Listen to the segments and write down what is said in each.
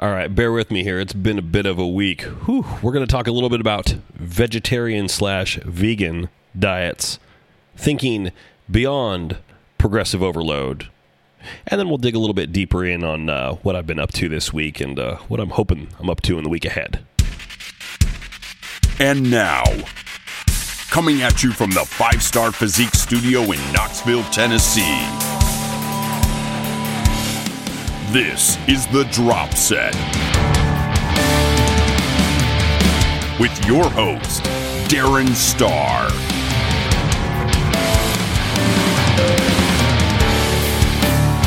All right, bear with me here. It's been a bit of a week. Whew, we're going to talk a little bit about vegetarian slash vegan diets, thinking beyond progressive overload. And then we'll dig a little bit deeper in on uh, what I've been up to this week and uh, what I'm hoping I'm up to in the week ahead. And now, coming at you from the Five Starr Physique Studio in Knoxville, Tennessee. This is the Drop Set. With your host, Darren Starr.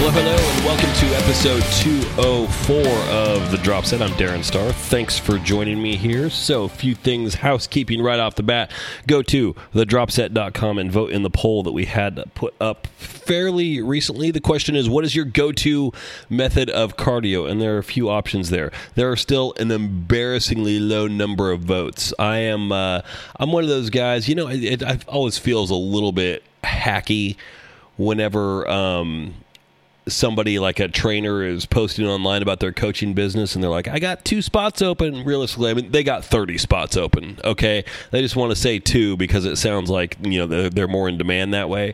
Hello, hello, and welcome to episode 204 of The Drop Set. I'm Darren Starr. Thanks for joining me here. So, a few things, housekeeping right off the bat. Go to thedropset.com and vote in the poll that we had put up fairly recently. The question is, what is your go to method of cardio? And there are a few options there. There are still an embarrassingly low number of votes. I am, uh, I'm one of those guys, you know, it, it always feels a little bit hacky whenever um, somebody like a trainer is posting online about their coaching business and they're like, I got two spots open. Realistically, I mean, they got 30 spots open. Okay. They just want to say two because it sounds like, you know, they're, they're more in demand that way.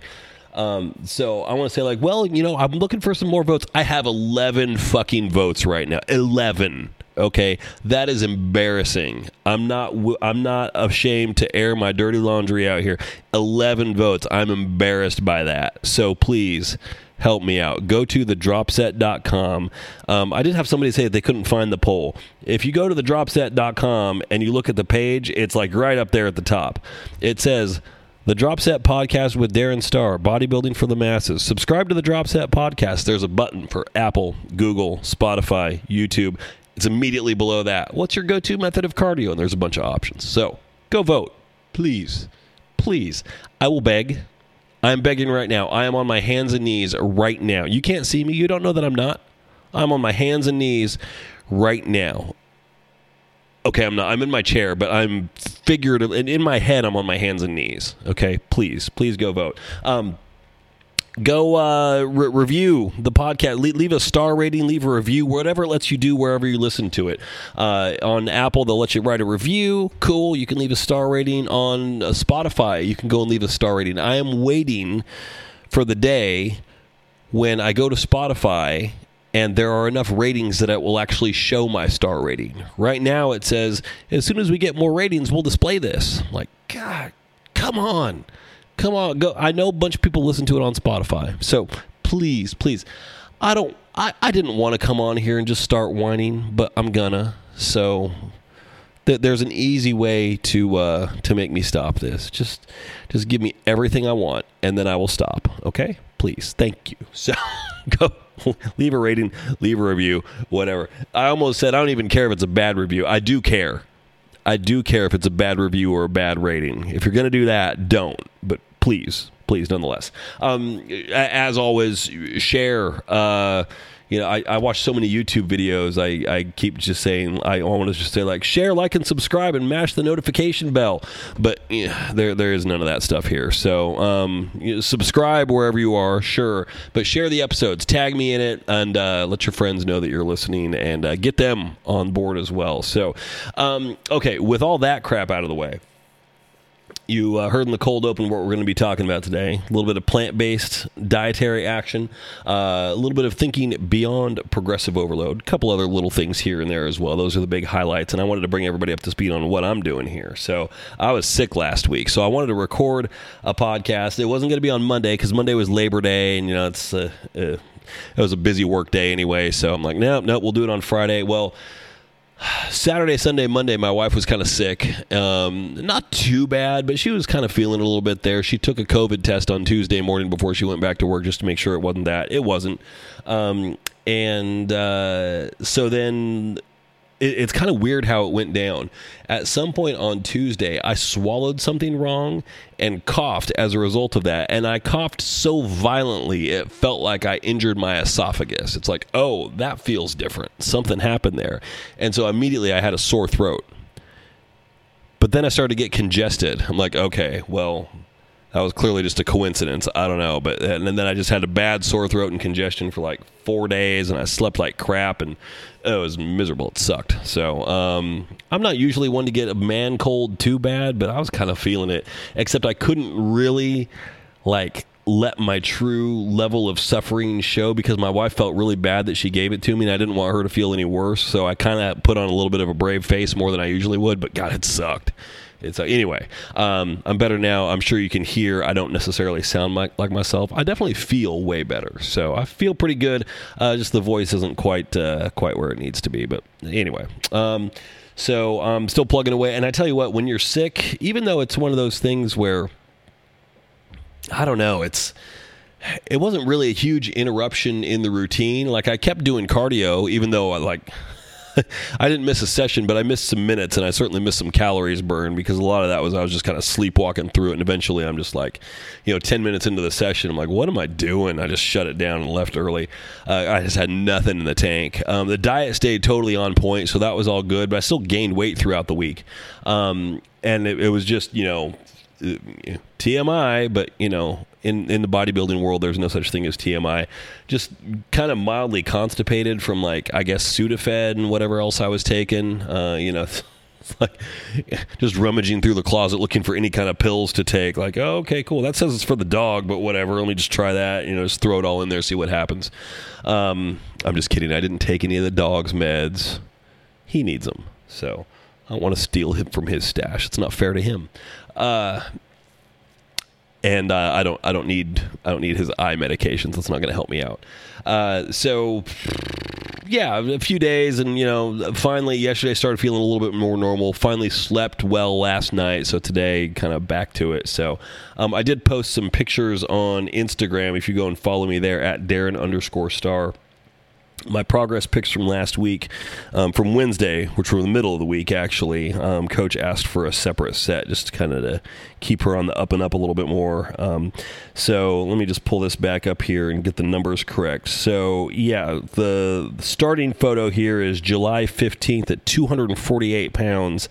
Um, so I want to say like, well, you know, I'm looking for some more votes. I have 11 fucking votes right now. 11 okay that is embarrassing i'm not i'm not ashamed to air my dirty laundry out here 11 votes i'm embarrassed by that so please help me out. Go to thedropset.com. Um, I did have somebody say that they couldn't find the poll. If you go to thedropset.com and you look at the page, it's like right up there at the top. It says, the Dropset Podcast with Darren Starr, Bodybuilding for the Masses. Subscribe to the Dropset Podcast. There's a button for Apple, Google, Spotify, YouTube. It's immediately below that. What's your go to method of cardio? And there's a bunch of options. So go vote. Please. Please. I will beg. I'm begging right now. I am on my hands and knees right now. You can't see me. You don't know that I'm not. I'm on my hands and knees right now. Okay, I'm not. I'm in my chair, but I'm figurative. In my head, I'm on my hands and knees. Okay, please, please go vote. Um, go uh, re- review the podcast. Le- leave a star rating leave a review whatever it lets you do wherever you listen to it. Uh, on apple they'll let you write a review. Cool. You can leave a star rating on uh, spotify. You can go and leave a star rating. I am waiting for the day when i go to spotify and there are enough ratings that it will actually show my star rating. Right now it says as soon as we get more ratings we'll display this. I'm like god come on come on, go. I know a bunch of people listen to it on Spotify. So please, please. I don't I, I didn't want to come on here and just start whining, but I'm gonna. So th- there's an easy way to uh, to make me stop this. Just just give me everything I want and then I will stop. Okay? Please. Thank you. So go leave a rating, leave a review, whatever. I almost said I don't even care if it's a bad review. I do care. I do care if it's a bad review or a bad rating. If you're to do that, don't. But please, please, nonetheless. Um, as always, share. Uh, you know, I, I watch so many YouTube videos. I, I keep just saying I want to just say like share, like, and subscribe, and mash the notification bell. But yeah, there there is none of that stuff here. So um, you know, subscribe wherever you are, sure, but share the episodes, tag me in it, and uh, let your friends know that you're listening, and uh, get them on board as well. So, um, okay, with all that crap out of the way you uh, heard in the cold open what we're going to be talking about today. A little bit of plant based dietary action, uh, a little bit of thinking beyond progressive overload, a couple other little things here and there as well. Those are the big highlights. And I wanted to bring everybody up to speed on what I'm doing here. So I was sick last week. So I wanted to record a podcast. It wasn't going to be on Monday because Monday was Labor Day. And, you know, it's uh, uh, it was a busy work day anyway. So I'm like, no, nope, no, nope, we'll do it on Friday. Well, Saturday, Sunday, Monday, my wife was kind of sick. Um, not too bad, but she was kind of feeling a little bit there. She took a COVID test on Tuesday morning before she went back to work just to make sure it wasn't that. It wasn't. Um, and uh, so then it's kind of weird how it went down. At some point on Tuesday, I swallowed something wrong and coughed as a result of that. And I coughed so violently, it felt like I injured my esophagus. It's like, oh, that feels different. Something happened there. And so immediately I had a sore throat. But then I started to get congested. I'm like, okay, well, that was clearly just a coincidence. I don't know, but and then I just had a bad sore throat and congestion for like four days, and I slept like crap, and it was miserable. It sucked. So um, I'm not usually one to get a man cold too bad, but I was kind of feeling it. Except I couldn't really like let my true level of suffering show because my wife felt really bad that she gave it to me and I didn't want her to feel any worse. So I kind of put on a little bit of a brave face more than I usually would, but God, it sucked. It's anyway. Um, I'm better now. I'm sure you can hear. I don't necessarily sound like, like myself. I definitely feel way better. So I feel pretty good. Uh, just the voice isn't quite uh, quite where it needs to be. But anyway. Um, so I'm still plugging away. And I tell you what, when you're sick, even though it's one of those things where I don't know, it's it wasn't really a huge interruption in the routine. Like I kept doing cardio, even though I like I didn't miss a session, but I missed some minutes, and I certainly missed some calories burned because a lot of that was I was just kind of sleepwalking through it, and eventually I'm just like, you know, ten minutes into the session, I'm like, what am I doing? I just shut it down and left early. Uh, I just had nothing in the tank. Um, the diet stayed totally on point, so that was all good, but I still gained weight throughout the week, um, and it, it was just you know TMI, but you know, in in the bodybuilding world, there's no such thing as TMI. Just kind of mildly constipated from like I guess Sudafed and whatever else I was taking. Uh, you know. like just rummaging through the closet looking for any kind of pills to take. Like, oh, okay, cool. That says it's for the dog, but whatever. Let me just try that. You know, just throw it all in there, see what happens. Um, I'm just kidding. I didn't take any of the dog's meds. He needs them, so I want to steal him from his stash. It's not fair to him. Uh, and uh, I don't I don't need I don't need his eye medications. That's not going to help me out. Uh, so yeah, a few days, and you know, finally yesterday I started feeling a little bit more normal. Finally slept well last night, so today kind of back to it. So um, I did post some pictures on Instagram. If you go and follow me there at Darren underscore Starr my progress pics from last week, um, from Wednesday, which were the middle of the week, actually, um, Coach asked for a separate set just kind of to keep her on the up and up a little bit more. Um, so let me just pull this back up here and get the numbers correct. So, yeah, the starting photo here is July 15th at 248 pounds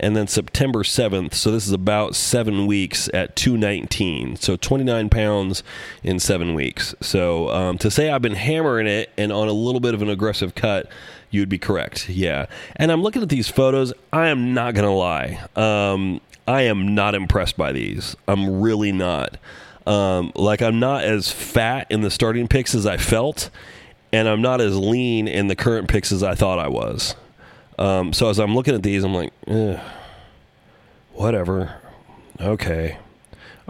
and then September 7th. So this is about seven weeks at 219. So 29 pounds in seven weeks. So um, to say I've been hammering it and on a little bit of an aggressive cut, you'd be correct. Yeah. And I'm looking at these photos. I am not going to lie. Um, I am not impressed by these. I'm really not. Um, like, I'm not as fat in the starting pics as I felt, and I'm not as lean in the current pics as I thought I was. Um, so as I'm looking at these, I'm like, whatever. Okay.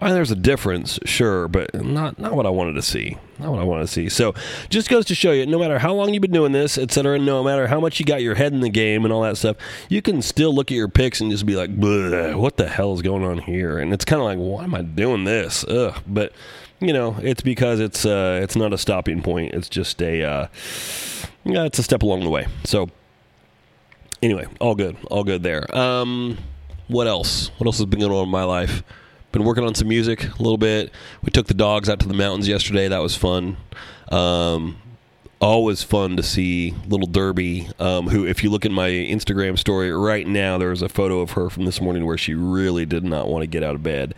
There's a difference, sure, but not not what I wanted to see. Not what I wanted to see. So, just goes to show you, no matter how long you've been doing this, etc., no matter how much you got your head in the game and all that stuff, you can still look at your pics and just be like, "What the hell is going on here?" And it's kind of like, "Why am I doing this?" Ugh. But you know, it's because it's uh, it's not a stopping point. It's just a uh, yeah, it's a step along the way. So anyway, all good, all good there. Um, what else? What else has been going on in my life? Been working on some music a little bit. We took the dogs out to the mountains yesterday. That was fun. Um, always fun to see little Derby, um, who, if you look at my Instagram story right now, there's a photo of her from this morning where she really did not want to get out of bed.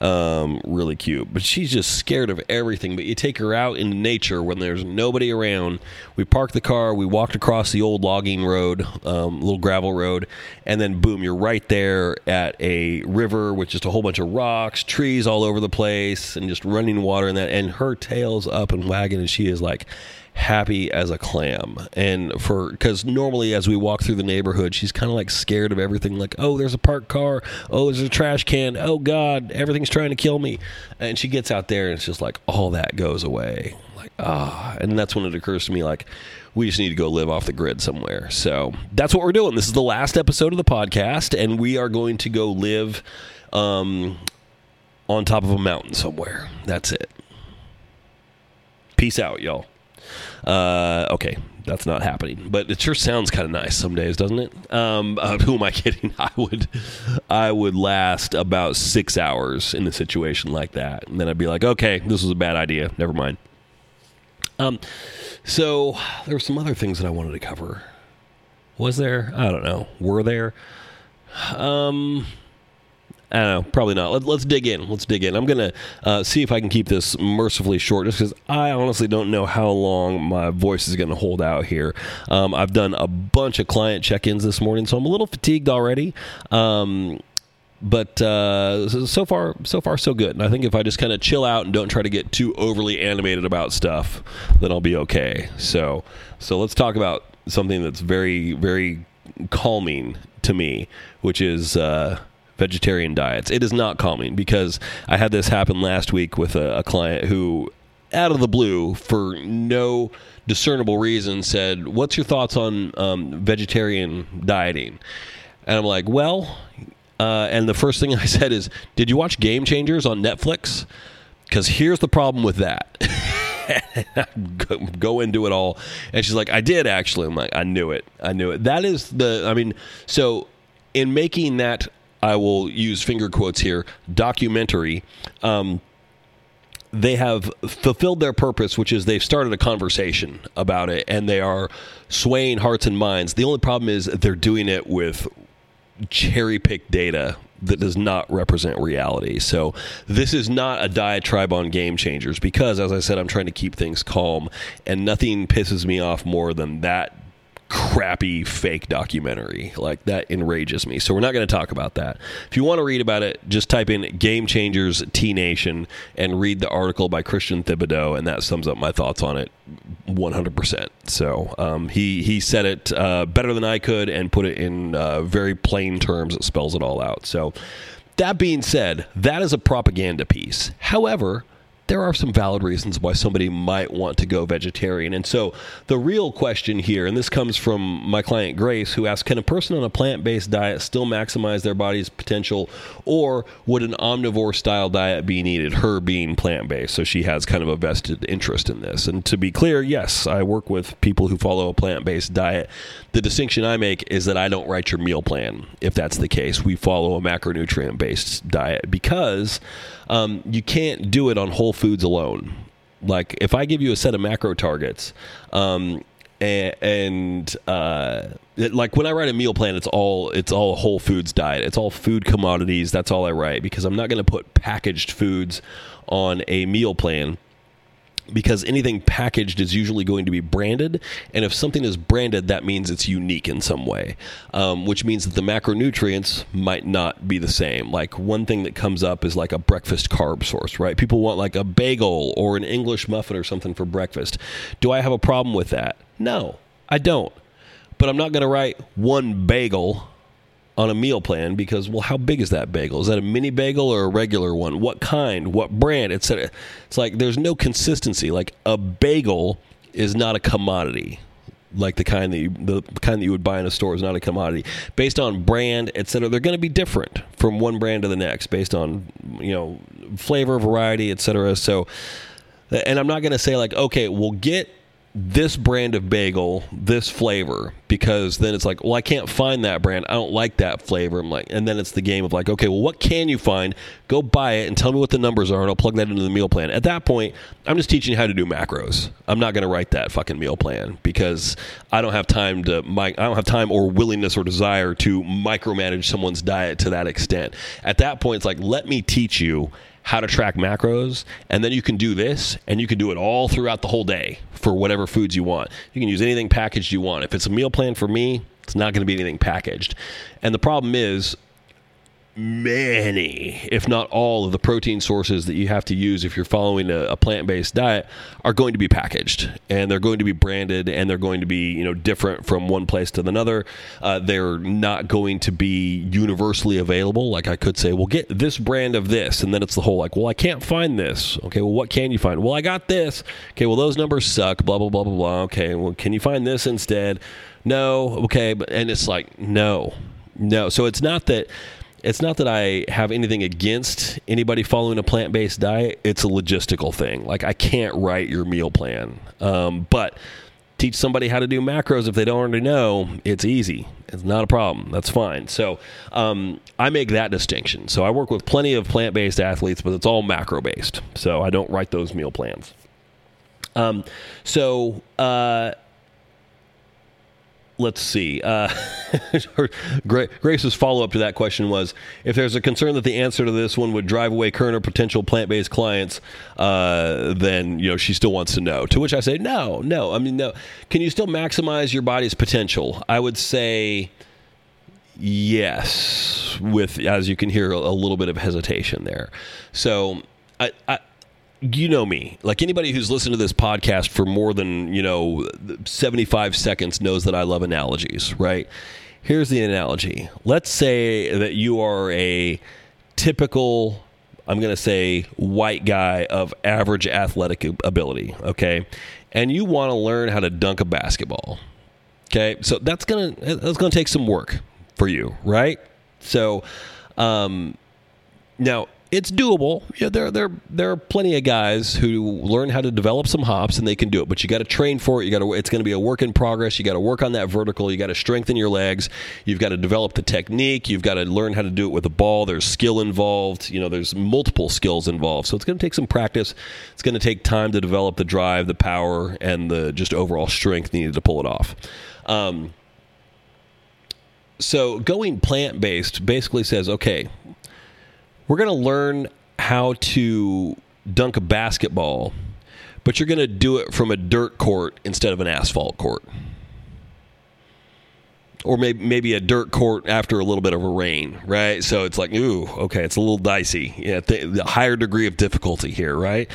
Um, really cute. But she's just scared of everything. But you take her out into nature when there's nobody around. We parked the car, we walked across the old logging road, um, little gravel road, and then boom, you're right there at a river with just a whole bunch of rocks, trees all over the place, and just running water and that. And her tail's up and wagging, and she is like, happy as a clam. And for because normally as we walk through the neighborhood, she's kind of like scared of everything. Like, oh, there's a parked car. Oh, there's a trash can. Oh God, everything's trying to kill me. And she gets out there, and it's just like all that goes away. Like ah, and that's when it occurs to me like. We just need to go live off the grid somewhere. So that's what we're doing. This is the last episode of the podcast, and we are going to go live um, on top of a mountain somewhere. That's it. Peace out, y'all. Uh, okay, that's not happening, but it sure sounds kind of nice some days, doesn't it? Um, uh, who am I kidding? I would, I would last about six hours in a situation like that, and then I'd be like, okay, this was a bad idea. Never mind. Um, so there were some other things that I wanted to cover. Was there? I don't know. Were there? Um, I don't know, probably not. Let, us dig in. Let's dig in. I'm gonna uh, see if I can keep this mercifully short, just because I honestly don't know how long my voice is gonna hold out here. Um, I've done a bunch of client check-ins this morning, so I'm a little fatigued already. Um, but uh, so far, so far, so good. And I think if I just kind of chill out and don't try to get too overly animated about stuff, then I'll be okay. So, so let's talk about something that's very, very calming to me, which is uh, vegetarian diets. It is not calming because I had this happen last week with a, a client who, out of the blue, for no discernible reason, said, "What's your thoughts on um, vegetarian dieting?" And I'm like, "Well," uh, and the first thing I said is, "Did you watch Game Changers on Netflix?" Because here's the problem with that. go, go into it all. And she's like, I did actually. I'm like, I knew it. I knew it. That is the, I mean, so in making that, I will use finger quotes here, documentary, um, they have fulfilled their purpose, which is they've started a conversation about it and they are swaying hearts and minds. The only problem is they're doing it with cherry picked data that does not represent reality. So this is not a diatribe on game changers because, as I said, I'm trying to keep things calm, and nothing pisses me off more than that crappy fake documentary. Like that enrages me. So we're not going to talk about that. If you want to read about it, just type in Game Changers T Nation and read the article by Christian Thibaudeau, and that sums up my thoughts on it 100%. So um, he he said it uh, better than I could and put it in uh, very plain terms. It spells it all out. So. That being said, that is a propaganda piece. However, there are some valid reasons why somebody might want to go vegetarian. And so the real question here, and this comes from my client Grace, who asked Can a person on a plant based diet still maximize their body's potential, or would an omnivore style diet be needed? Her being plant based. So she has kind of a vested interest in this. And to be clear, yes, I work with people who follow a plant based diet. The distinction I make is that I don't write your meal plan if that's the case. We follow a macronutrient based diet because um, you can't do it on whole foods alone. Like if I give you a set of macro targets, um, and, and uh, it, like when I write a meal plan, it's all it's all whole foods diet. It's all food commodities. That's all I write because I'm not going to put packaged foods on a meal plan because anything packaged is usually going to be branded. And if something is branded, that means it's unique in some way, um, which means that the macronutrients might not be the same. Like one thing that comes up is like a breakfast carb source, right? People want like a bagel or an English muffin or something for breakfast. Do I have a problem with that? No, I don't. But I'm not going to write one bagel on a meal plan because well how big is that bagel? Is that a mini bagel or a regular one? What kind? What brand? Etc it's like there's no consistency. Like a bagel is not a commodity. Like the kind that you, the kind that you would buy in a store is not a commodity. Based on brand etc they're going to be different from one brand to the next based on you know flavor variety etc so and i'm not going to say like okay we'll get this brand of bagel, this flavor, because then it's like, well, I can't find that brand. I don't like that flavor. I'm like, and then it's the game of like, okay, well, what can you find? Go buy it and tell me what the numbers are, and I'll plug that into the meal plan. At that point, I'm just teaching you how to do macros. I'm not going to write that fucking meal plan because I don't have time to, I don't have time or willingness or desire to micromanage someone's diet to that extent. At that point, it's like, let me teach you how to track macros, and then you can do this, and you can do it all throughout the whole day for whatever foods you want. You can use anything packaged you want. If it's a meal plan for me, it's not going to be anything packaged. And the problem is, many, if not all, of the protein sources that you have to use if you're following a, a, plant-based diet are going to be packaged and they're going to be branded and they're going to be you know different from one place to another. Uh, they're not going to be universally available. Like I could say, well, get this brand of this, and then it's the whole like, well, I can't find this. Okay, well, what can you find? Well, I got this. Okay, well, those numbers suck. Blah blah blah blah blah. Okay, well, can you find this instead? No. Okay, but and it's like no, no. So it's not that it's not that I have anything against anybody following a plant based diet. It's a logistical thing. Like I can't write your meal plan, um, but teach somebody how to do macros if they don't already know. It's easy. It's not a problem. That's fine. So um, I make that distinction. So I work with plenty of plant based athletes, but it's all macro based. So I don't write those meal plans. Um, so. Uh, let's see. Uh, Grace's follow up to that question was if there's a concern that the answer to this one would drive away current or potential plant based clients, uh, then you know she still wants to know. To which I say no, no. I mean no. Can you still maximize your body's potential? I would say yes, with as you can hear a, little bit of hesitation there. So I, I you know me. Like anybody who's listened to this podcast for more than, you know, 75 seconds knows that I love analogies, right? Here's the analogy. Let's say that you are a typical, I'm going to say, white guy of average athletic ability, okay? And you want to learn how to dunk a basketball. Okay? So that's going to that's going to take some work for you, right? So um now it's doable. Yeah, there there there are plenty of guys who learn how to develop some hops and they can do it. But you got to train for it. You got to. It's going to be a work in progress. You got to work on that vertical. You got to strengthen your legs. You've got to develop the technique. You've got to learn how to do it with the ball. There's skill involved. You know, there's multiple skills involved. So it's going to take some practice. It's going to take time to develop the drive, the power, and the just overall strength needed to pull it off. Um, so going plant based basically says, okay, we're going to learn how to dunk a basketball, but you're going to do it from a dirt court instead of an asphalt court. Or maybe maybe a dirt court after a little bit of a rain, right? So it's like, ooh, okay, it's a little dicey. Yeah, the higher degree of difficulty here, right?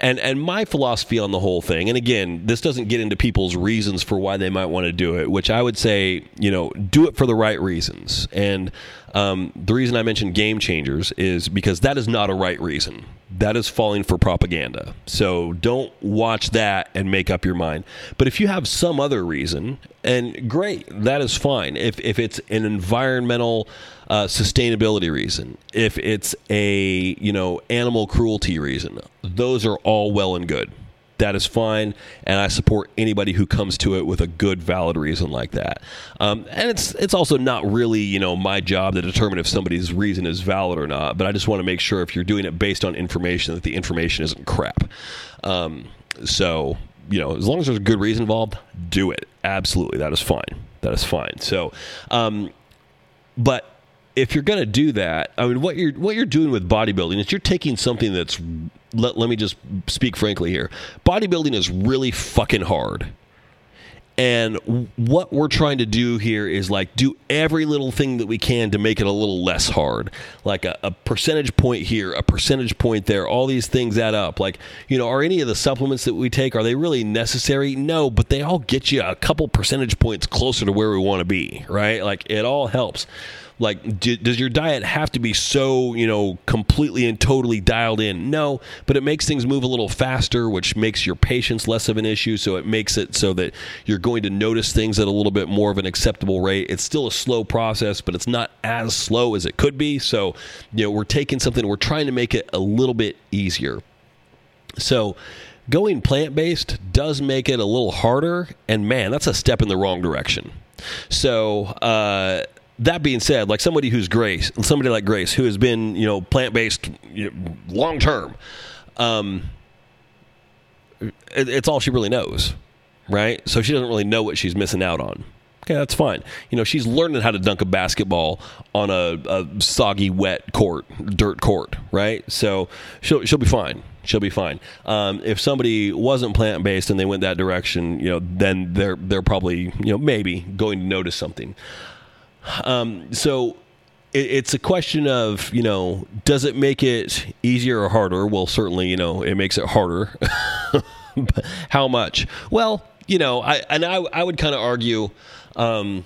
And and my philosophy on the whole thing, and again, this doesn't get into people's reasons for why they might want to do it, which I would say, you know, do it for the right reasons. And um, the reason I mentioned game changers is because that is not a right reason. That is falling for propaganda. So don't watch that and make up your mind. But if you have some other reason, and great, that is fine. If if it's an environmental uh, sustainability reason, if it's a you know animal cruelty reason, those are all well and good. That is fine, and I support anybody who comes to it with a good, valid reason like that. Um, and it's it's also not really you know my job to determine if somebody's reason is valid or not. But I just want to make sure if you're doing it based on information that the information isn't crap. Um, so you know, as long as there's a good reason involved, do it. Absolutely, that is fine. That is fine. So, um, but if you're going to do that, I mean, what you're what you're doing with bodybuilding is you're taking something that's let, let me just speak frankly here. Bodybuilding is really fucking hard. And what we're trying to do here is like do every little thing that we can to make it a little less hard. Like a, a, percentage point here, a percentage point there, all these things add up. Like, you know, are any of the supplements that we take, are they really necessary? No, but they all get you a couple percentage points closer to where we want to be, right? Like it all helps like do, does your diet have to be so you know completely and totally dialed in? No but it makes things move a little faster which makes your patience less of an issue. So it makes it so that you're going to notice things at a little bit more of an acceptable rate. It's still a slow process but it's not as slow as it could be. So you know we're taking something we're trying to make it a little bit easier. So going plant-based does make it a little harder and man that's a step in the wrong direction. So uh, that being said, like somebody who's Grace, somebody like Grace, who has been you know plant based you know, long term, um, it, it's all she really knows, right? So she doesn't really know what she's missing out on. Okay, that's fine. You know, she's learning how to dunk a basketball on a, a soggy, wet court, dirt court, right? So she'll she'll be fine. She'll be fine. Um, if somebody wasn't plant based and they went that direction, you know, then they're they're probably you know maybe going to notice something. Um, so it, it's a question of you know does it make it easier or harder? Well, certainly you know it makes it harder. How much? Well, you know, I and I I would kind of argue, um,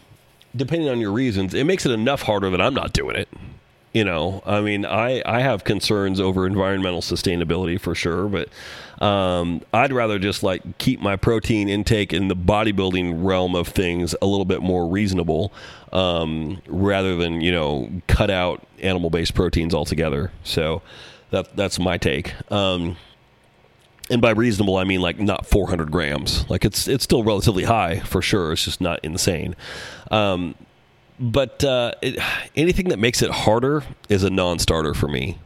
depending on your reasons, it makes it enough harder that I'm not doing it. You know, I mean, I I have concerns over environmental sustainability for sure, but um, I'd rather just like keep my protein intake in the bodybuilding realm of things a little bit more reasonable, um, rather than you know cut out animal based proteins altogether. So that that's my take. Um, and by reasonable, I mean like not 400 grams. Like it's it's still relatively high for sure. It's just not insane. Um, but uh, it, anything that makes it harder is a non-starter for me.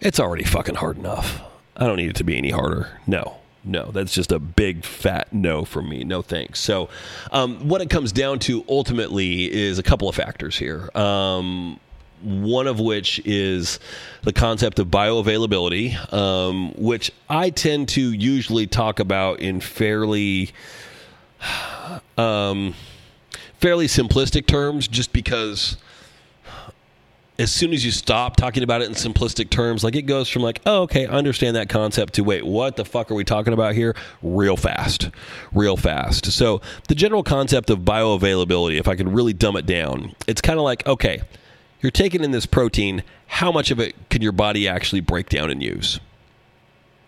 It's already fucking hard enough. I don't need it to be any harder. No, no. That's just a big fat no from me. No thanks. So, um, what it comes down to ultimately is a couple of factors here. Um, one of which is the concept of bioavailability, um, which I tend to usually talk about in fairly. Um, fairly simplistic terms, just because as soon as you stop talking about it in simplistic terms, like it goes from like, oh, okay, I understand that concept to wait, what the fuck are we talking about here? Real fast, real fast. So the general concept of bioavailability, if I can really dumb it down, it's kind of like, okay, you're taking in this protein, how much of it can your body actually break down and use?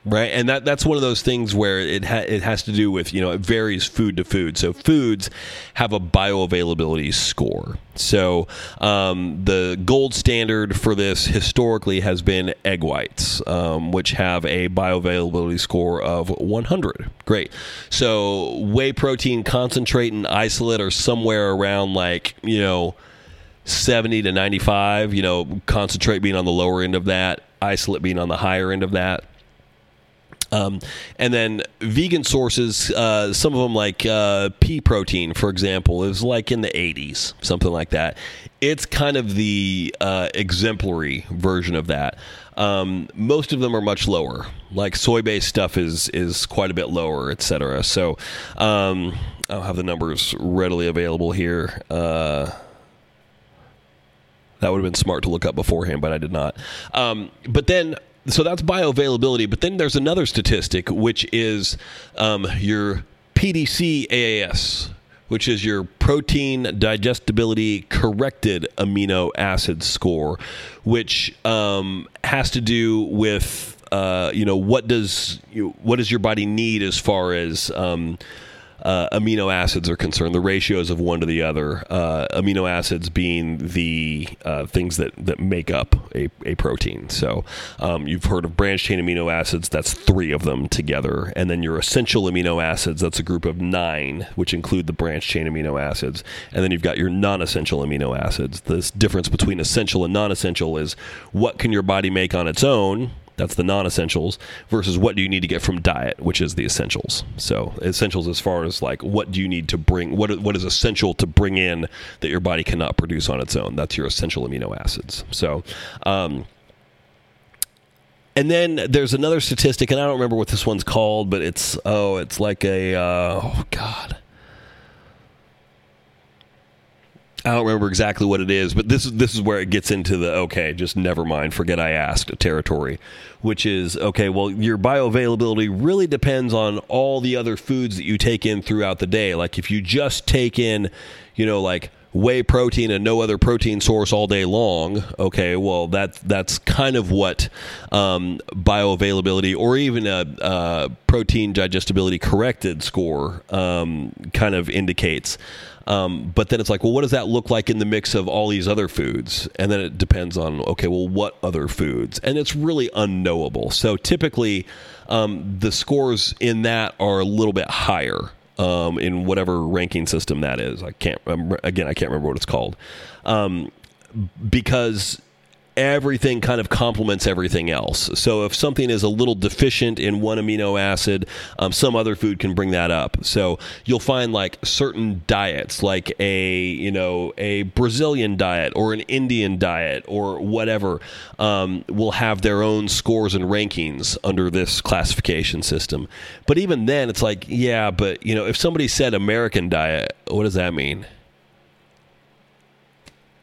Right? And that that's one of those things where it ha- it has to do with you know it varies food to food. So foods have a bioavailability score. So um, the gold standard for this historically has been egg whites um, which have a bioavailability score of 100 great. So whey protein concentrate and isolate are somewhere around like you know 70 to 95 you know concentrate being on the lower end of that isolate being on the higher end of that um, and then vegan sources, uh, some of them like uh, pea protein, for example, is like in the 80s, something like that. It's kind of the uh, exemplary version of that. Um, most of them are much lower. Like soy-based stuff is is quite a bit lower, etc. So um, I don't have the numbers readily available here. Uh, that would have been smart to look up beforehand, but I did not. Um, but then so that's bioavailability. But then there's another statistic, which is um, your PDC AAS, which is your protein digestibility corrected amino acid score, which um, has to do with uh, you know what does you, what does your body need as far as um, uh, amino acids are concerned, the ratios of one to the other. Uh, amino acids being the uh, things that, that make up a, a protein. So um, you've heard of branched chain amino acids, that's three of them together. And then your essential amino acids, that's a group of nine, which include the branched chain amino acids. And then you've got your non essential amino acids. This difference between essential and non essential is what can your body make on its own that's the non-essentials versus what do you need to get from diet, which is the essentials. So essentials as far as like what do you need to bring what what is essential to bring in that your body cannot produce on its own. That's your essential amino acids. So um, and then there's another statistic, and I don't remember what this one's called, but it's oh, it's like a uh, oh god, I don't remember exactly what it is, but this is this is where it gets into the okay, just never mind, forget I asked territory, which is okay. Well, your bioavailability really depends on all the other foods that you take in throughout the day. Like if you just take in, you know, like whey protein and no other protein source all day long, okay, well that that's kind of what um, bioavailability or even a, a, protein digestibility corrected score um, kind of indicates. Um, but then it's like, well, what does that look like in the mix of all these other foods? And then it depends on, okay, well, what other foods? And it's really unknowable. So typically, um, the scores in that are a little bit higher um, in whatever ranking system that is. I can't, again, I can't remember what it's called. Um, because everything kind of complements everything else. So if something is a little deficient in one amino acid, um, some other food can bring that up. So you'll find like certain diets, like a you know a Brazilian diet or an Indian diet or whatever, um, will have their own scores and rankings under this classification system. But even then, it's like yeah, but you know if somebody said American diet, what does that mean?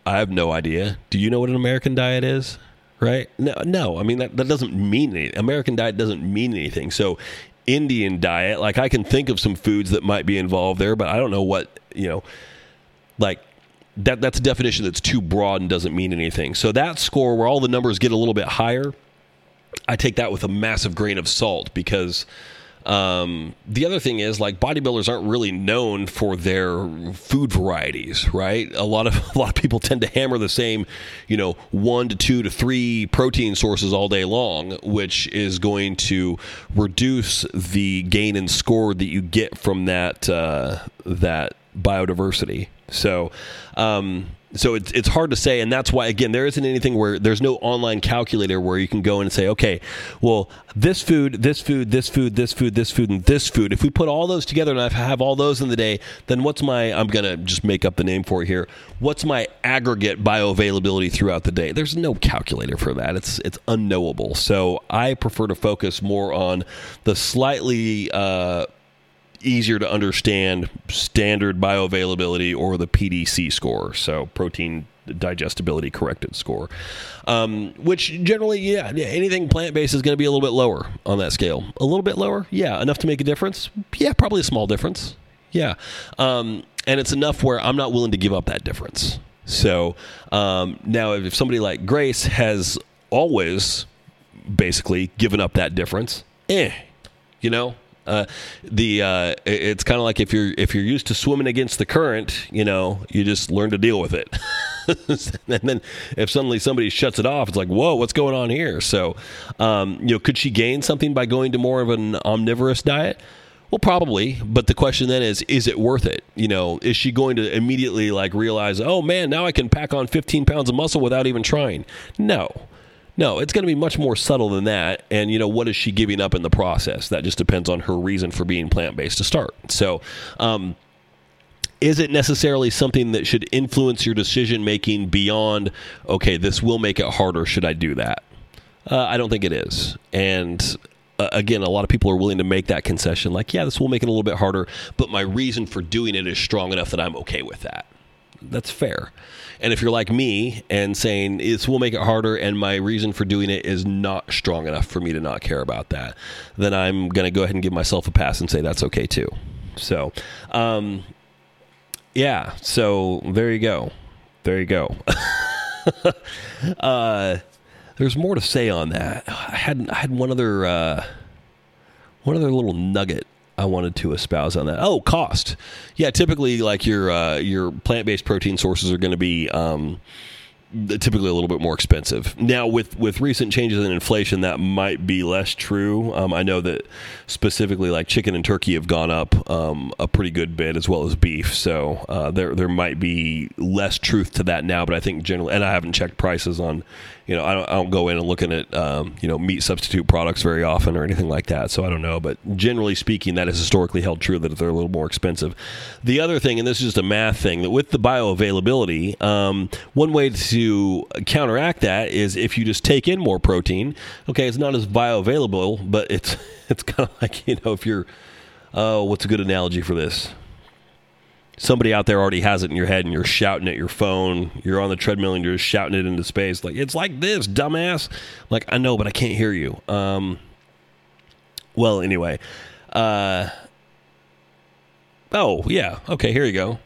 I have no idea. Do you know what an American diet is? Right? No, no. I mean that that doesn't mean anything. American diet doesn't mean anything. So Indian diet, like I can think of some foods that might be involved there, but I don't know what, you know, like that that's a definition that's too broad and doesn't mean anything. So that score where all the numbers get a little bit higher, I take that with a massive grain of salt because um, the other thing is like bodybuilders aren't really known for their food varieties, right? A lot of a lot of people tend to hammer the same, you know, one to two to three protein sources all day long, which is going to reduce the gain in score that you get from that uh, that biodiversity. So, um, so it's it's hard to say, and that's why again there isn't anything where there's no online calculator where you can go and say, okay, well this food, this food, this food, this food, this food, and this food. If we put all those together and I have all those in the day, then what's my? I'm gonna just make up the name for it here. What's my aggregate bioavailability throughout the day? There's no calculator for that. It's it's unknowable. So I prefer to focus more on the slightly. Uh, easier to understand standard bioavailability or the PDC score, so protein digestibility corrected score, um, which generally, yeah, anything plant based is going to be a little bit lower on that scale. A little bit lower, yeah, enough to make a difference. Yeah, probably a small difference. Yeah, um, and it's enough where I'm not willing to give up that difference. So um, now, if somebody like Grace has always basically given up that difference, eh, you know, uh, the uh, it's kind of like if you're if you're used to swimming against the current, you know, you just learn to deal with it. and then if suddenly somebody shuts it off, it's like, whoa, what's going on here? So, um, you know, could she gain something by going to more of an omnivorous diet? Well, probably, but the question then is, is it worth it? You know, is she going to immediately like realize, oh man, now I can pack on 15 pounds of muscle without even trying? No, no, it's going to be much more subtle than that. And, you know, what is she giving up in the process? That just depends on her reason for being plant based to start. So, um, is it necessarily something that should influence your decision making beyond, okay, this will make it harder? Should I do that? Uh, I don't think it is. And uh, again, a lot of people are willing to make that concession like, yeah, this will make it a little bit harder, but my reason for doing it is strong enough that I'm okay with that. That's fair. And if you're like me and saying this will make it harder and my reason for doing it is not strong enough for me to not care about that, then I'm going to go ahead and give myself a pass and say that's okay too. So, um, yeah, so there you go. There you go. uh, there's more to say on that. I had I had one other uh, one other little nugget I wanted to espouse on that. Oh, cost. Yeah, typically like your uh, your plant based protein sources are going to be um, typically a little bit more expensive. Now, with with recent changes in inflation, that might be less true. Um, I know that specifically, like chicken and turkey have gone up um, a pretty good bit, as well as beef. So uh, there there might be less truth to that now. But I think generally, and I haven't checked prices on you know, I don't, I don't go in and looking at, um, you know, meat substitute products very often or anything like that. So I don't know. But generally speaking, that is historically held true that they're a little more expensive. The other thing, and this is just a math thing, that with the bioavailability, um, one way to counteract that is if you just take in more protein. Okay, it's not as bioavailable, but it's it's kind of like you know if you're, oh, what's a good analogy for this? Somebody out there already has it in your head and you're shouting at your phone. You're on the treadmill and you're just shouting it into space. Like, it's like this, dumbass. Like, I know, but I can't hear you. Um, well, anyway. Uh, oh, yeah. Okay, here you go.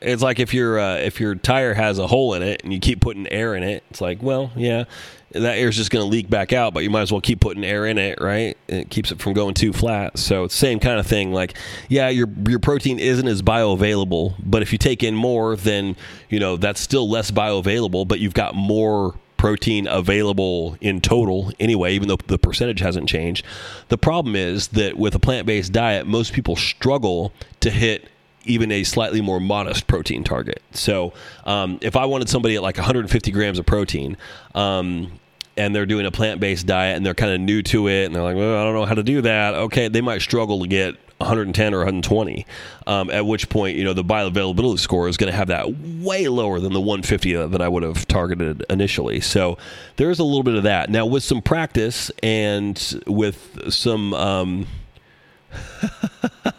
It's like if your uh, if your tire has a hole in it and you keep putting air in it, it's like, well, yeah, that air is just going to leak back out, but you might as well keep putting air in it, right? It keeps it from going too flat. So same kind of thing. Like, yeah, your your protein isn't as bioavailable, but if you take in more, then you know that's still less bioavailable, but you've got more protein available in total anyway, even though the percentage hasn't changed. The problem is that with a plant based diet, most people struggle to hit even a slightly more modest protein target. So um, if I wanted somebody at like 150 grams of protein, um, and they're doing a plant based diet and they're kind of new to it and they're like, well, I don't know how to do that. Okay, they might struggle to get 110 or 120. Um, at which point, you know, the bioavailability score is going to have that way lower than the 150 that I would have targeted initially. So there's a little bit of that. Now, with some practice and with some. Um,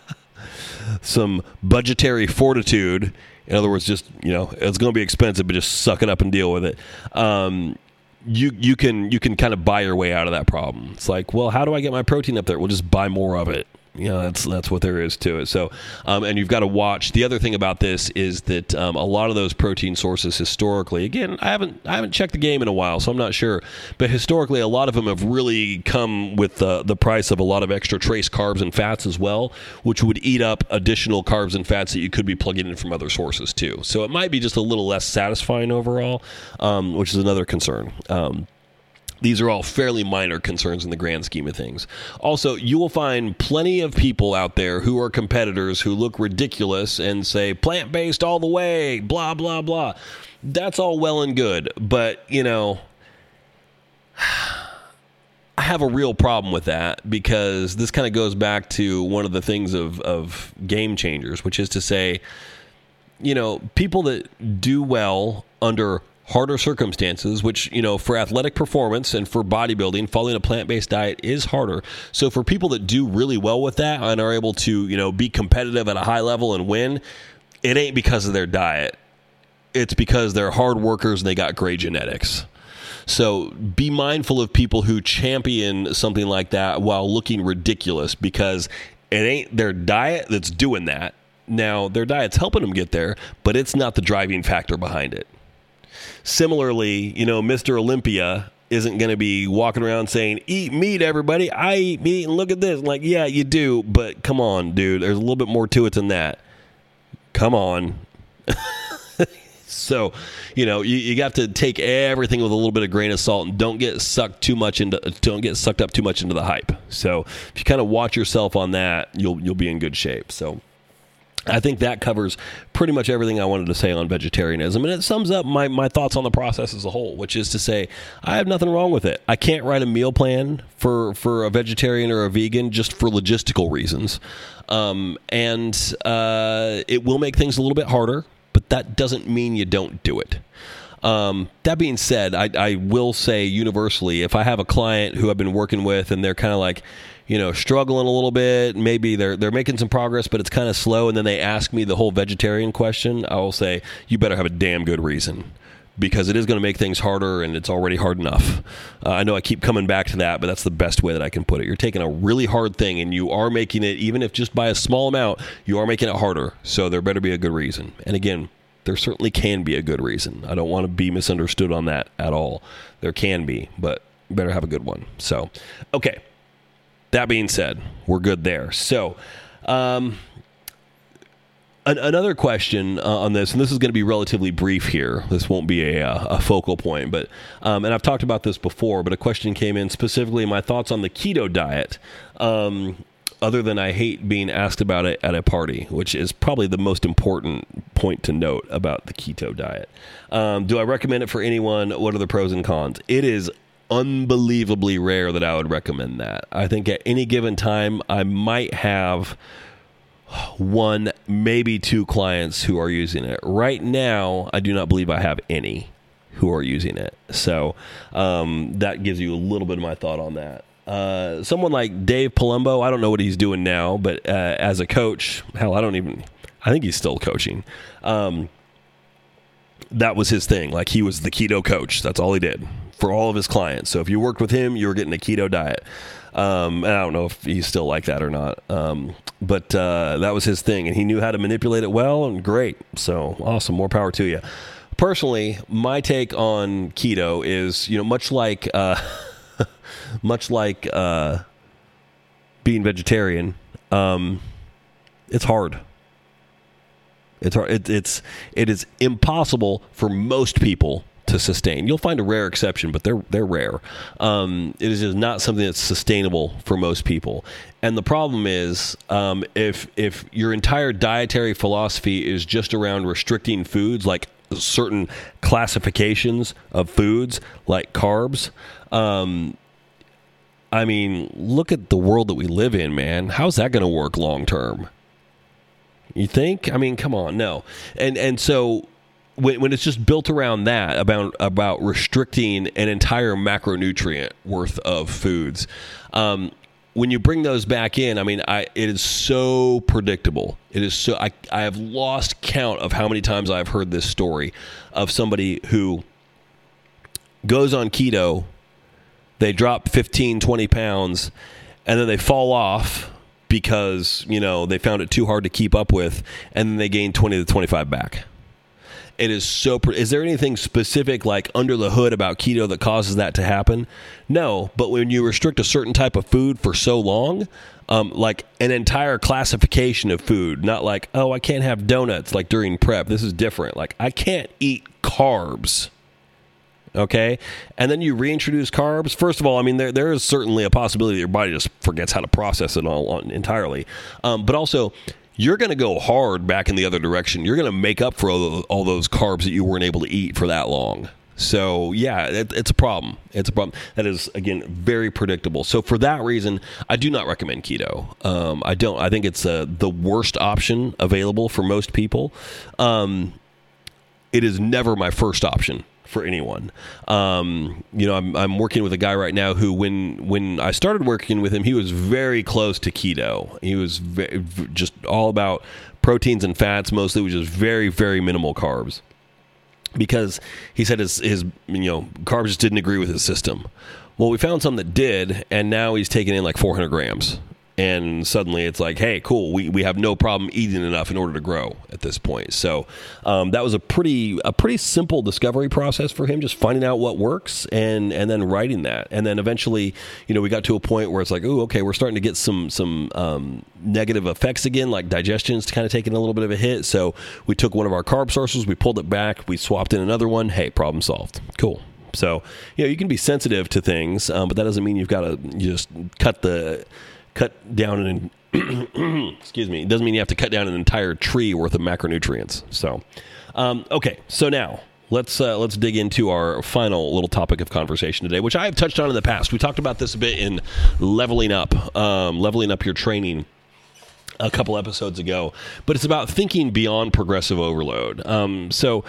some budgetary fortitude. In other words, just you know, it's going to be expensive, but just suck it up and deal with it. Um, you you can you can kind of buy your way out of that problem. It's like, well, how do I get my protein up there? We'll just buy more of it you know that's that's what there is to it. So, um, and you've got to watch. The other thing about this is that um, a lot of those protein sources historically, again, I haven't I haven't checked the game in a while, so I'm not sure. But historically, a lot of them have really come with the the price of a lot of extra trace carbs and fats as well, which would eat up additional carbs and fats that you could be plugging in from other sources too. So it might be just a little less satisfying overall, um, which is another concern. Um, these are all fairly minor concerns in the grand scheme of things. Also, you will find plenty of people out there who are competitors who look ridiculous and say plant based all the way, blah, blah, blah. That's all well and good. But, you know, I have a real problem with that because this kind of goes back to one of the things of, of game changers, which is to say, you know, people that do well under harder circumstances, which, you know, for athletic performance and for bodybuilding, following a plant based diet is harder. So for people that do really well with that and are able to, you know, be competitive at a high level and win, it ain't because of their diet. It's because they're hard workers and they got great genetics. So be mindful of people who champion something like that while looking ridiculous because it ain't their diet that's doing that. Now, their diet's helping them get there, but it's not the driving factor behind it. Similarly, you know, Mr. Olympia isn't going to be walking around saying, Eat meat, everybody. I eat meat, and look at this. Like, yeah, you do, but come on, dude. There's a little bit more to it than that. Come on. so, you know, you, you got to take everything with a little bit of grain of salt and don't get sucked too much into don't get sucked up too much into the hype. So, if you kind of watch yourself on that, you'll you'll be in good shape. So, I think that covers pretty much everything I wanted to say on vegetarianism. And it sums up my, my thoughts on the process as a whole, which is to say, I have nothing wrong with it. I can't write a meal plan for, for a vegetarian or a vegan just for logistical reasons. Um, and uh, it will make things a little bit harder, but that doesn't mean you don't do it. Um, that being said, I, I will say universally, if I have a client who I've been working with and they're kind of like, you know, struggling a little bit. Maybe they're they're making some progress, but it's kind of slow. And then they ask me the whole vegetarian question. I will say, you better have a damn good reason because it is going to make things harder and it's already hard enough. Uh, I know I keep coming back to that, but that's the best way that I can put it. You're taking a really hard thing and you are making it, even if just by a small amount, you are making it harder. So there better be a good reason. And again, there certainly can be a good reason. I don't want to be misunderstood on that at all. There can be, but better have a good one. So, okay that being said, we're good there. So, um, an- another question uh, on this, and this is going to be relatively brief here. This won't be a, uh, a focal point, but um, and I've talked about this before. But a question came in specifically my thoughts on the keto diet. Um, other than I hate being asked about it at a party, which is probably the most important point to note about the keto diet. Um, do I recommend it for anyone? What are the pros and cons? It is unbelievably rare that I would recommend that. I think at any given time, I might have one, maybe two clients who are using it. Right now, I do not believe I have any who are using it. So um, that gives you a little bit of my thought on that. Uh, someone like Dave Palumbo, I don't know what he's doing now, but uh, as a coach, hell, I don't even, I think he's still coaching. Um, that was his thing. Like he was the keto coach. That's all he did for all of his clients. So if you worked with him, you were getting a keto diet. Um, and I don't know if he's still like that or not. Um, but uh, that was his thing, and he knew how to manipulate it well, and great. So awesome, more power to you. Personally, my take on keto is, you know, much like, uh, much like uh, being vegetarian, um, it's hard. It's hard. It, it's it is impossible for most people to sustain. You'll find a rare exception, but they're they're rare. Um, it is just not something that's sustainable for most people. And the problem is, um, if if your entire dietary philosophy is just around restricting foods, like certain classifications of foods, like carbs. Um, I mean, look at the world that we live in, man. How's that going to work long term? You think? I mean, come on, no. And and so when, when it's just built around that about about restricting an entire macronutrient worth of foods. Um, when you bring those back in, I mean, I it is so predictable. It is so I I have lost count of how many times I've heard this story of somebody who goes on keto, they drop 15, 20 pounds, and then they fall off because, you know, they found it too hard to keep up with, and then they gain 20 to 25 back. It is so. Pre- Is there anything specific like under the hood about keto that causes that to happen? No, but when you restrict a certain type of food for so long, um, like an entire classification of food, not like oh I can't have donuts like during prep. This is different. Like I can't eat carbs okay, and then you reintroduce carbs, first of all, I mean, there, there is certainly a possibility that your body just forgets how to process it all entirely. Um, but also, you're going to go hard back in the other direction. You're going to make up for all, those carbs that you weren't able to eat for that long. So yeah, it, it's a problem. It's a problem that is again very predictable. So for that reason, I do not recommend keto. Um, I don't. I think it's uh, the worst option available for most people. Um, it is never my first option for anyone. Um, you know, I'm, I'm working with a guy right now who, when when I started working with him, he was very close to keto. He was very, just all about proteins and fats, mostly, which is very very minimal carbs. Because he said his his you know carbs just didn't agree with his system. Well, we found some that did, and now he's taking in like 400 grams and suddenly it's like, hey, cool, we, we have no problem eating enough in order to grow at this point. So um, that was a pretty a pretty simple discovery process for him, just finding out what works and and then writing that, and then eventually, you know, we got to a point where it's like, oh, okay, we're starting to get some some um, negative effects again, like digestion's kind of taking a little bit of a hit. So we took one of our carb sources, we pulled it back, we swapped in another one. Hey, problem solved. Cool. So, you know, you can be sensitive to things, um, but that doesn't mean you've got to just cut the cut down an excuse me. It doesn't mean you have to cut down an entire tree worth of macronutrients. So, um, okay. So now let's uh, let's dig into our final little topic of conversation today, which I have touched on in the past. We talked about this a bit in leveling up, um, leveling up your training a couple episodes ago, but it's about thinking beyond progressive overload. Um, so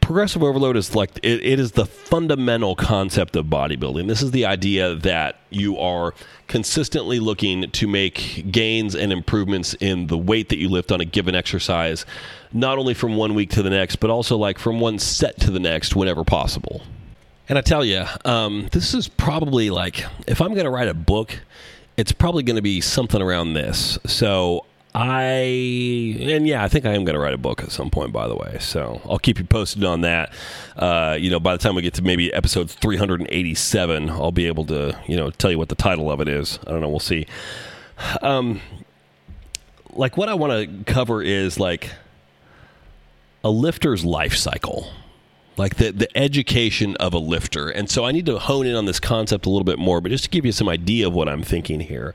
progressive overload is like it, it is the fundamental concept of bodybuilding. This is the idea that you are consistently looking to make gains and improvements in the weight that you lift on a given exercise, not only from one week to the next, but also like from one set to the next whenever possible. And I tell you, um, this is probably like if I'm going to write a book, it's probably going to be something around this. So I and yeah, I think I am going to write a book at some point. By the way, so I'll keep you posted on that. Uh, you know, by the time we get to maybe episode 387, I'll be able to you know tell you what the title of it is. I don't know. We'll see. Um, like what I want to cover is like a lifter's life cycle like the, the education of a lifter. And so I need to hone in on this concept a little bit more, but just to give you some idea of what I'm thinking here.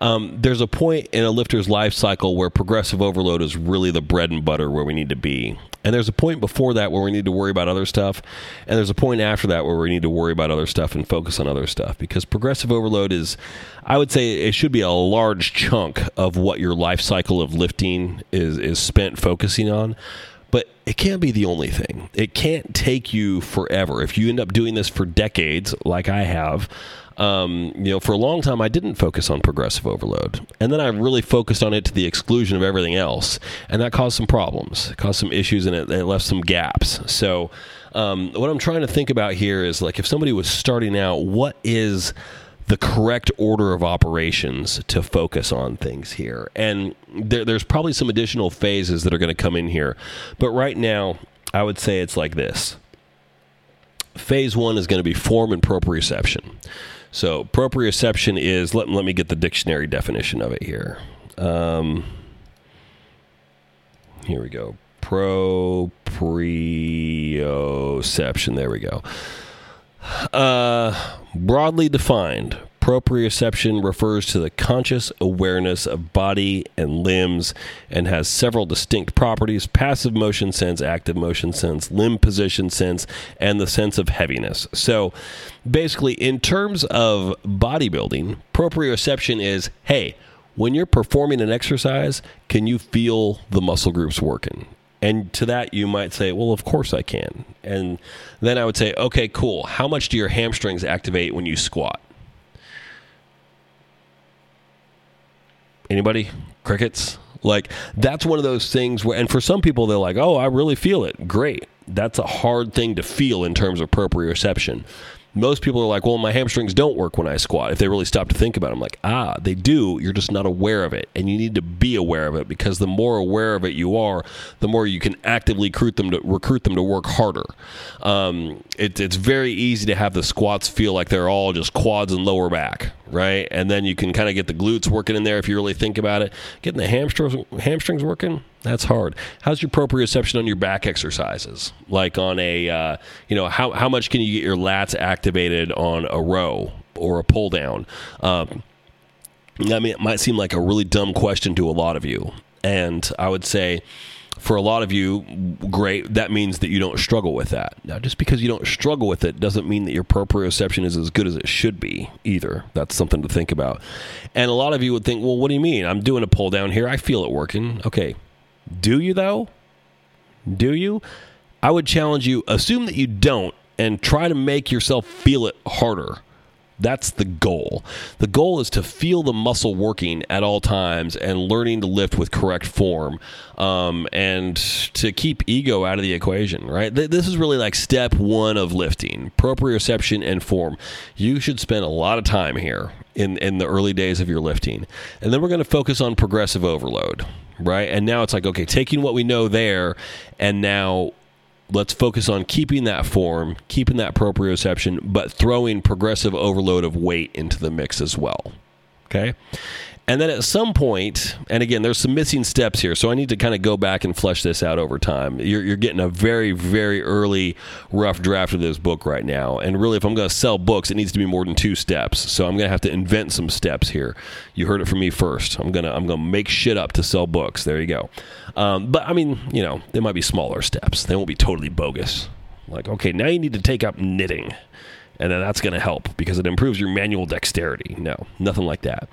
Um, there's a point in a lifter's life cycle where progressive overload is really the bread and butter where we need to be. And there's a point before that where we need to worry about other stuff. And there's a point after that where we need to worry about other stuff and focus on other stuff. Because progressive overload is, I would say, it should be a large chunk of what your life cycle of lifting is, is spent focusing on but it can't be the only thing. It can't take you forever. If you end up doing this for decades, like I have, um, you know, for a long time, I didn't focus on progressive overload. And then I really focused on it to the exclusion of everything else. And that caused some problems, it caused some issues, and it, it left some gaps. So, um, what I'm trying to think about here is like if somebody was starting out, what is the correct order of operations to focus on things here. And there, there's probably some additional phases that are going to come in here. But right now, I would say it's like this phase one is going to be form and proprioception. So, proprioception is, let, let me get the dictionary definition of it here. Um, here we go. Proprioception. There we go. Uh, broadly defined, proprioception refers to the conscious awareness of body and limbs and has several distinct properties passive motion sense, active motion sense, limb position sense, and the sense of heaviness. So, basically, in terms of bodybuilding, proprioception is hey, when you're performing an exercise, can you feel the muscle groups working? And to that, you might say, well, of course I can. And then I would say, okay, cool. How much do your hamstrings activate when you squat? Anybody? Crickets? Like, that's one of those things where, and for some people, they're like, oh, I really feel it. Great. That's a hard thing to feel in terms of proprioception most people are like, well, my hamstrings don't work when I squat. If they really stop to think about it, I'm like, ah, they do. You're just not aware of it. And you need to be aware of it because the more aware of it you are, the more you can actively recruit them to, recruit them to work harder. Um, it, it's very easy to have the squats feel like they're all just quads and lower back right? And then you can kind of get the glutes working in there if you really think about it. Getting the hamstrings hamstrings working, that's hard. How's your proprioception on your back exercises? Like on a, uh, you know, how how much can you get your lats activated on a row or a pull down? Um, I mean, it might seem like a really dumb question to a lot of you, and I would say for a lot of you, great. That means that you don't struggle with that. Now, just because you don't struggle with it doesn't mean that your proprioception is as good as it should be either. That's something to think about. And a lot of you would think, well, what do you mean? I'm doing a pull down here. I feel it working. Okay. Do you, though? Do you? I would challenge you, assume that you don't, and try to make yourself feel it harder. That's the goal. The goal is to feel the muscle working at all times and learning to lift with correct form um, and to keep ego out of the equation, right? This is really like step one of lifting proprioception and form. You should spend a lot of time here in, in the early days of your lifting. And then we're going to focus on progressive overload, right? And now it's like, okay, taking what we know there and now let's focus on keeping that form, keeping that proprioception, but throwing progressive overload of weight into the mix as well. Okay. And then at some point, and again, there's some missing steps here, so I need to kind of go back and flesh this out over time. You're, you're getting a very, very early rough draft of this book right now. And really, if I'm going to sell books, it needs to be more than two steps. So I'm going to have to invent some steps here. You heard it from me first. I'm gonna I'm gonna make shit up to sell books. There you go. Um, but I mean, you know, they might be smaller steps. They won't be totally bogus. Like, okay, now you need to take up knitting and then that's going to help because it improves your manual dexterity. No, nothing like that.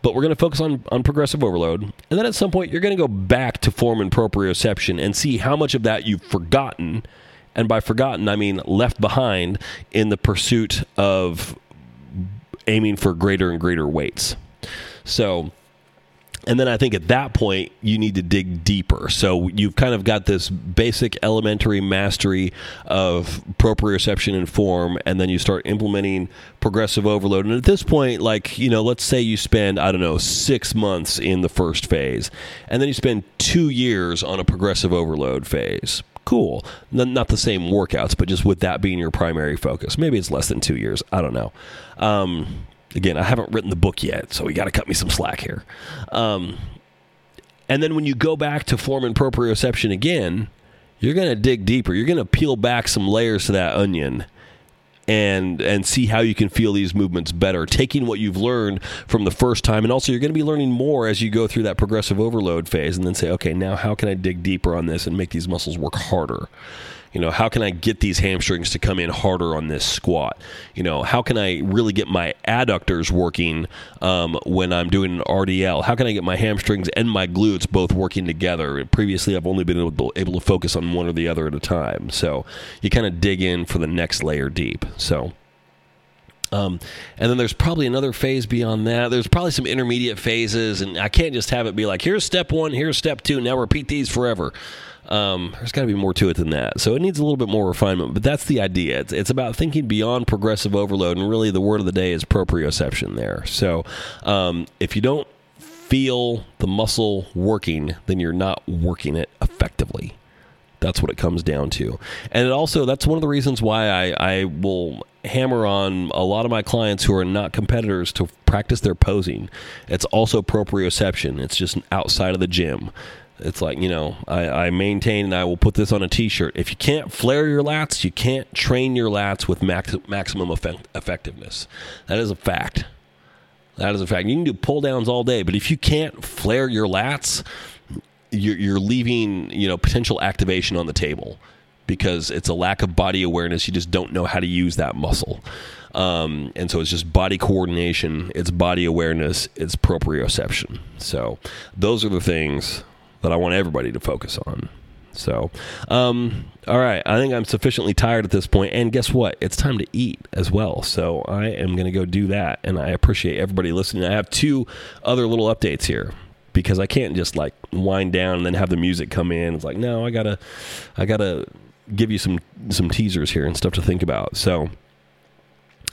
But we're going to focus on, on progressive overload. And then at some point, you're going to go back to form and proprioception and see how much of that you've forgotten. And by forgotten, I mean left behind in the pursuit of aiming for greater and greater weights. So and then I think at that point, you need to dig deeper. So you've kind of got this basic elementary mastery of proprioception and form, and then you start implementing progressive overload. And at this point, like, you know, let's say you spend, I don't know, six months in the first phase, and then you spend two years on a progressive overload phase cool. Not the same workouts, but just with that being your primary focus. Maybe it's less than two years. I don't know. Um, again, I haven't written the book yet, so you got to cut me some slack here. Um, and then when you go back to form and proprioception again, you're going to dig deeper. You're going to peel back some layers to that onion and and see how you can feel these movements better taking what you've learned from the first time and also you're going to be learning more as you go through that progressive overload phase and then say okay now how can i dig deeper on this and make these muscles work harder you know, how can I get these hamstrings to come in harder on this squat? You know, how can I really get my adductors working um, when I'm doing an RDL? How can I get my hamstrings and my glutes both working together? Previously, I've only been able to, able to focus on one or the other at a time. So you kind of dig in for the next layer deep. So. Um, and then there's probably another phase beyond that. There's probably some intermediate phases, and I can't just have it be like, here's step one, here's step two, now repeat these forever. Um, there's got to be more to it than that. So it needs a little bit more refinement, but that's the idea. It's, it's about thinking beyond progressive overload, and really the word of the day is proprioception there. So um, if you don't feel the muscle working, then you're not working it effectively. That's what it comes down to. And it also, that's one of the reasons why I, I will hammer on a lot of my clients who are not competitors to practice their posing. It's also proprioception, it's just outside of the gym. It's like, you know, I, I, maintain and I will put this on a t shirt. If you can't flare your lats, you can't train your lats with max, maximum effect, effectiveness. That is a fact. That is a fact. You can do pull downs all day, but if you can't flare your lats, you're, you're leaving, you know, potential activation on the table because it's a lack of body awareness. You just don't know how to use that muscle. Um, and so it's just body coordination, it's body awareness, it's proprioception. So those are the things that I want everybody to focus on. So, um, all right, I think I'm sufficiently tired at this point. and guess what? It's time to eat as well. So I am going to go do that, and I appreciate everybody listening. I have two other little updates here because I can't just like wind down and then have the music come in. It's like no, I gotta, I gotta give you some some teasers here and stuff to think about. So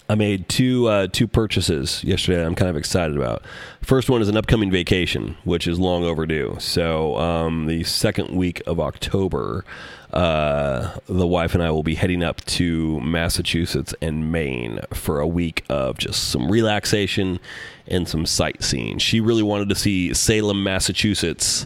I made two uh, two purchases yesterday. I'm kind of excited about. First one is an upcoming vacation, which is long overdue. So um, the second week of October, uh, the wife and I will be heading up to Massachusetts and Maine for a week of just some relaxation and some sightseeing. She really wanted to see Salem, Massachusetts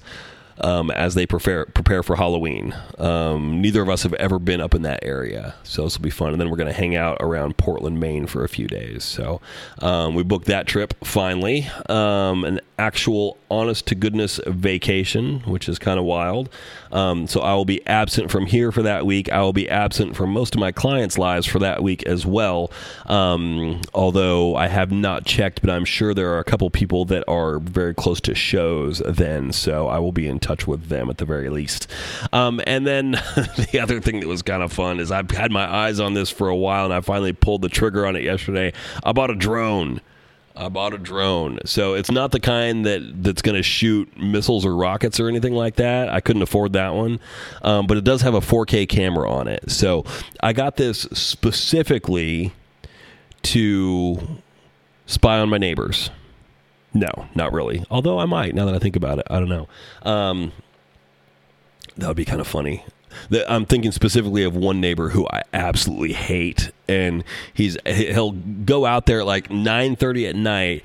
um, as they prepare prepare for Halloween. Um, neither of us have ever been up in that area, so this will be fun. And then we're going to hang out around Portland, Maine, for a few days. So um, we booked that trip finally. Um, an actual honest to goodness vacation, which is kind of wild. Um, so I will be absent from here for that week. I will be absent from most of my clients' lives for that week as well. Um, although I have not checked, but I'm sure there are a couple people that are very close to shows then. So I will be in touch with them at the very least. Um, and then the other thing that was kind of fun is I've had my eyes on this for a while and I finally pulled the trigger on it yesterday. I bought a drone. I bought a drone. So it's not the kind that that's going to shoot missiles or rockets or anything like that. I couldn't afford that one. Um, but it does have a 4K camera on it. So I got this specifically to spy on my neighbors. No, not really. Although I might now that I think about it. I don't know. Um, that would be kind of funny. I'm thinking specifically of one neighbor who I absolutely hate, and he's he'll go out there at like 9:30 at night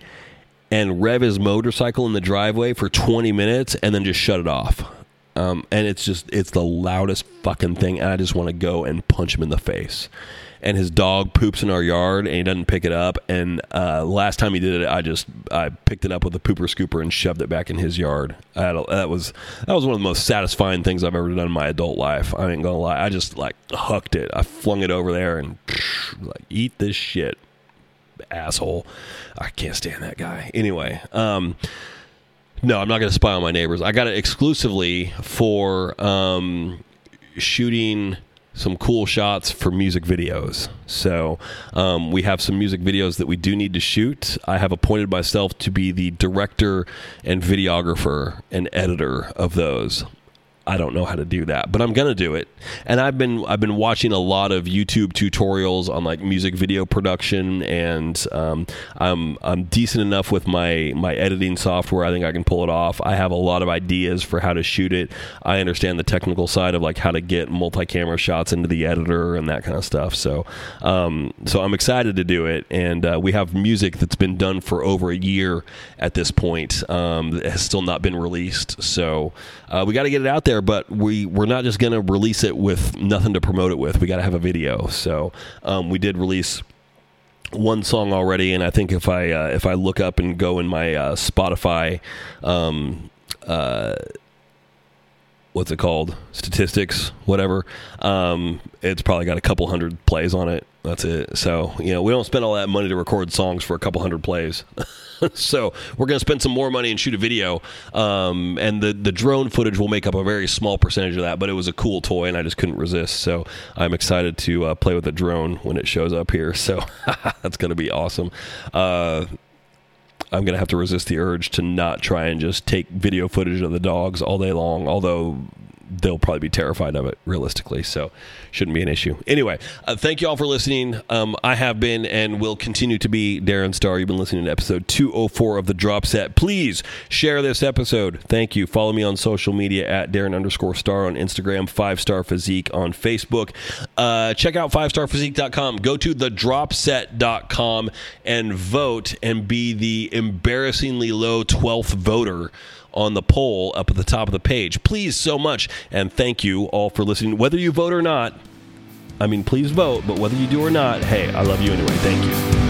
and rev his motorcycle in the driveway for 20 minutes and then just shut it off. Um, and it's just it's the loudest fucking thing, and I just want to go and punch him in the face and his dog poops in our yard and he doesn't pick it up. And uh, last time he did it, I just I picked it up with a pooper scooper and shoved it back in his yard. A, that was that was one of the most satisfying things I've ever done in my adult life. I ain't gonna lie. I just like hooked it. I flung it over there and like eat this shit, asshole. I can't stand that guy. Anyway, um, no, I'm not to spy on my neighbors. I got it exclusively for um, shooting some cool shots for music videos. So um, we have some music videos that we do need to shoot. I have appointed myself to be the director and videographer and editor of those. I don't know how to do that, but I'm gonna do it. And I've been I've been watching a lot of YouTube tutorials on like music video production, and um, I'm I'm decent enough with my my editing software. I think I can pull it off. I have a lot of ideas for how to shoot it. I understand the technical side of like how to get multi-camera shots into the editor and that kind of stuff. So um, so I'm excited to do it, and uh, we have music that's been done for over a year at this point um, that has still not been released. So uh, we got to get it out there, but we we're not just going to release it with nothing to promote it with. We got to have a video. So um, we did release one song already, and I think if I uh, if I look up and go in my uh, Spotify. Um, uh, what's it called? Statistics whatever. Um, it's probably got a couple hundred plays on it. That's it. So you know we don't spend all that money to record songs for a couple hundred plays. So we're going to spend some more money and shoot a video. Um, and the, the drone footage will make up a very small percentage of that but it was a cool toy and i just couldn't resist. So i'm excited to uh, play with the drone when it shows up here. So that's going to be awesome. Uh, I'm going to have to resist the urge to not try and just take video footage of the dogs all day long, although they'll probably be terrified of it realistically so shouldn't be an issue. Anyway uh, thank you all for listening. Um, i have been and will continue to be darren starr you've been listening to episode 204 of the drop set. Please share this episode. Thank you. Follow me on social media at darren underscore starr on instagram five starr physique on facebook. Uh, check out five starrphysique.com go to thedropset.com and vote and be the embarrassingly low 12th voter on the poll up at the top of the page. Please, so much. And thank you all for listening. Whether you vote or not, I mean, please vote, but whether you do or not, hey, I love you anyway. Thank you.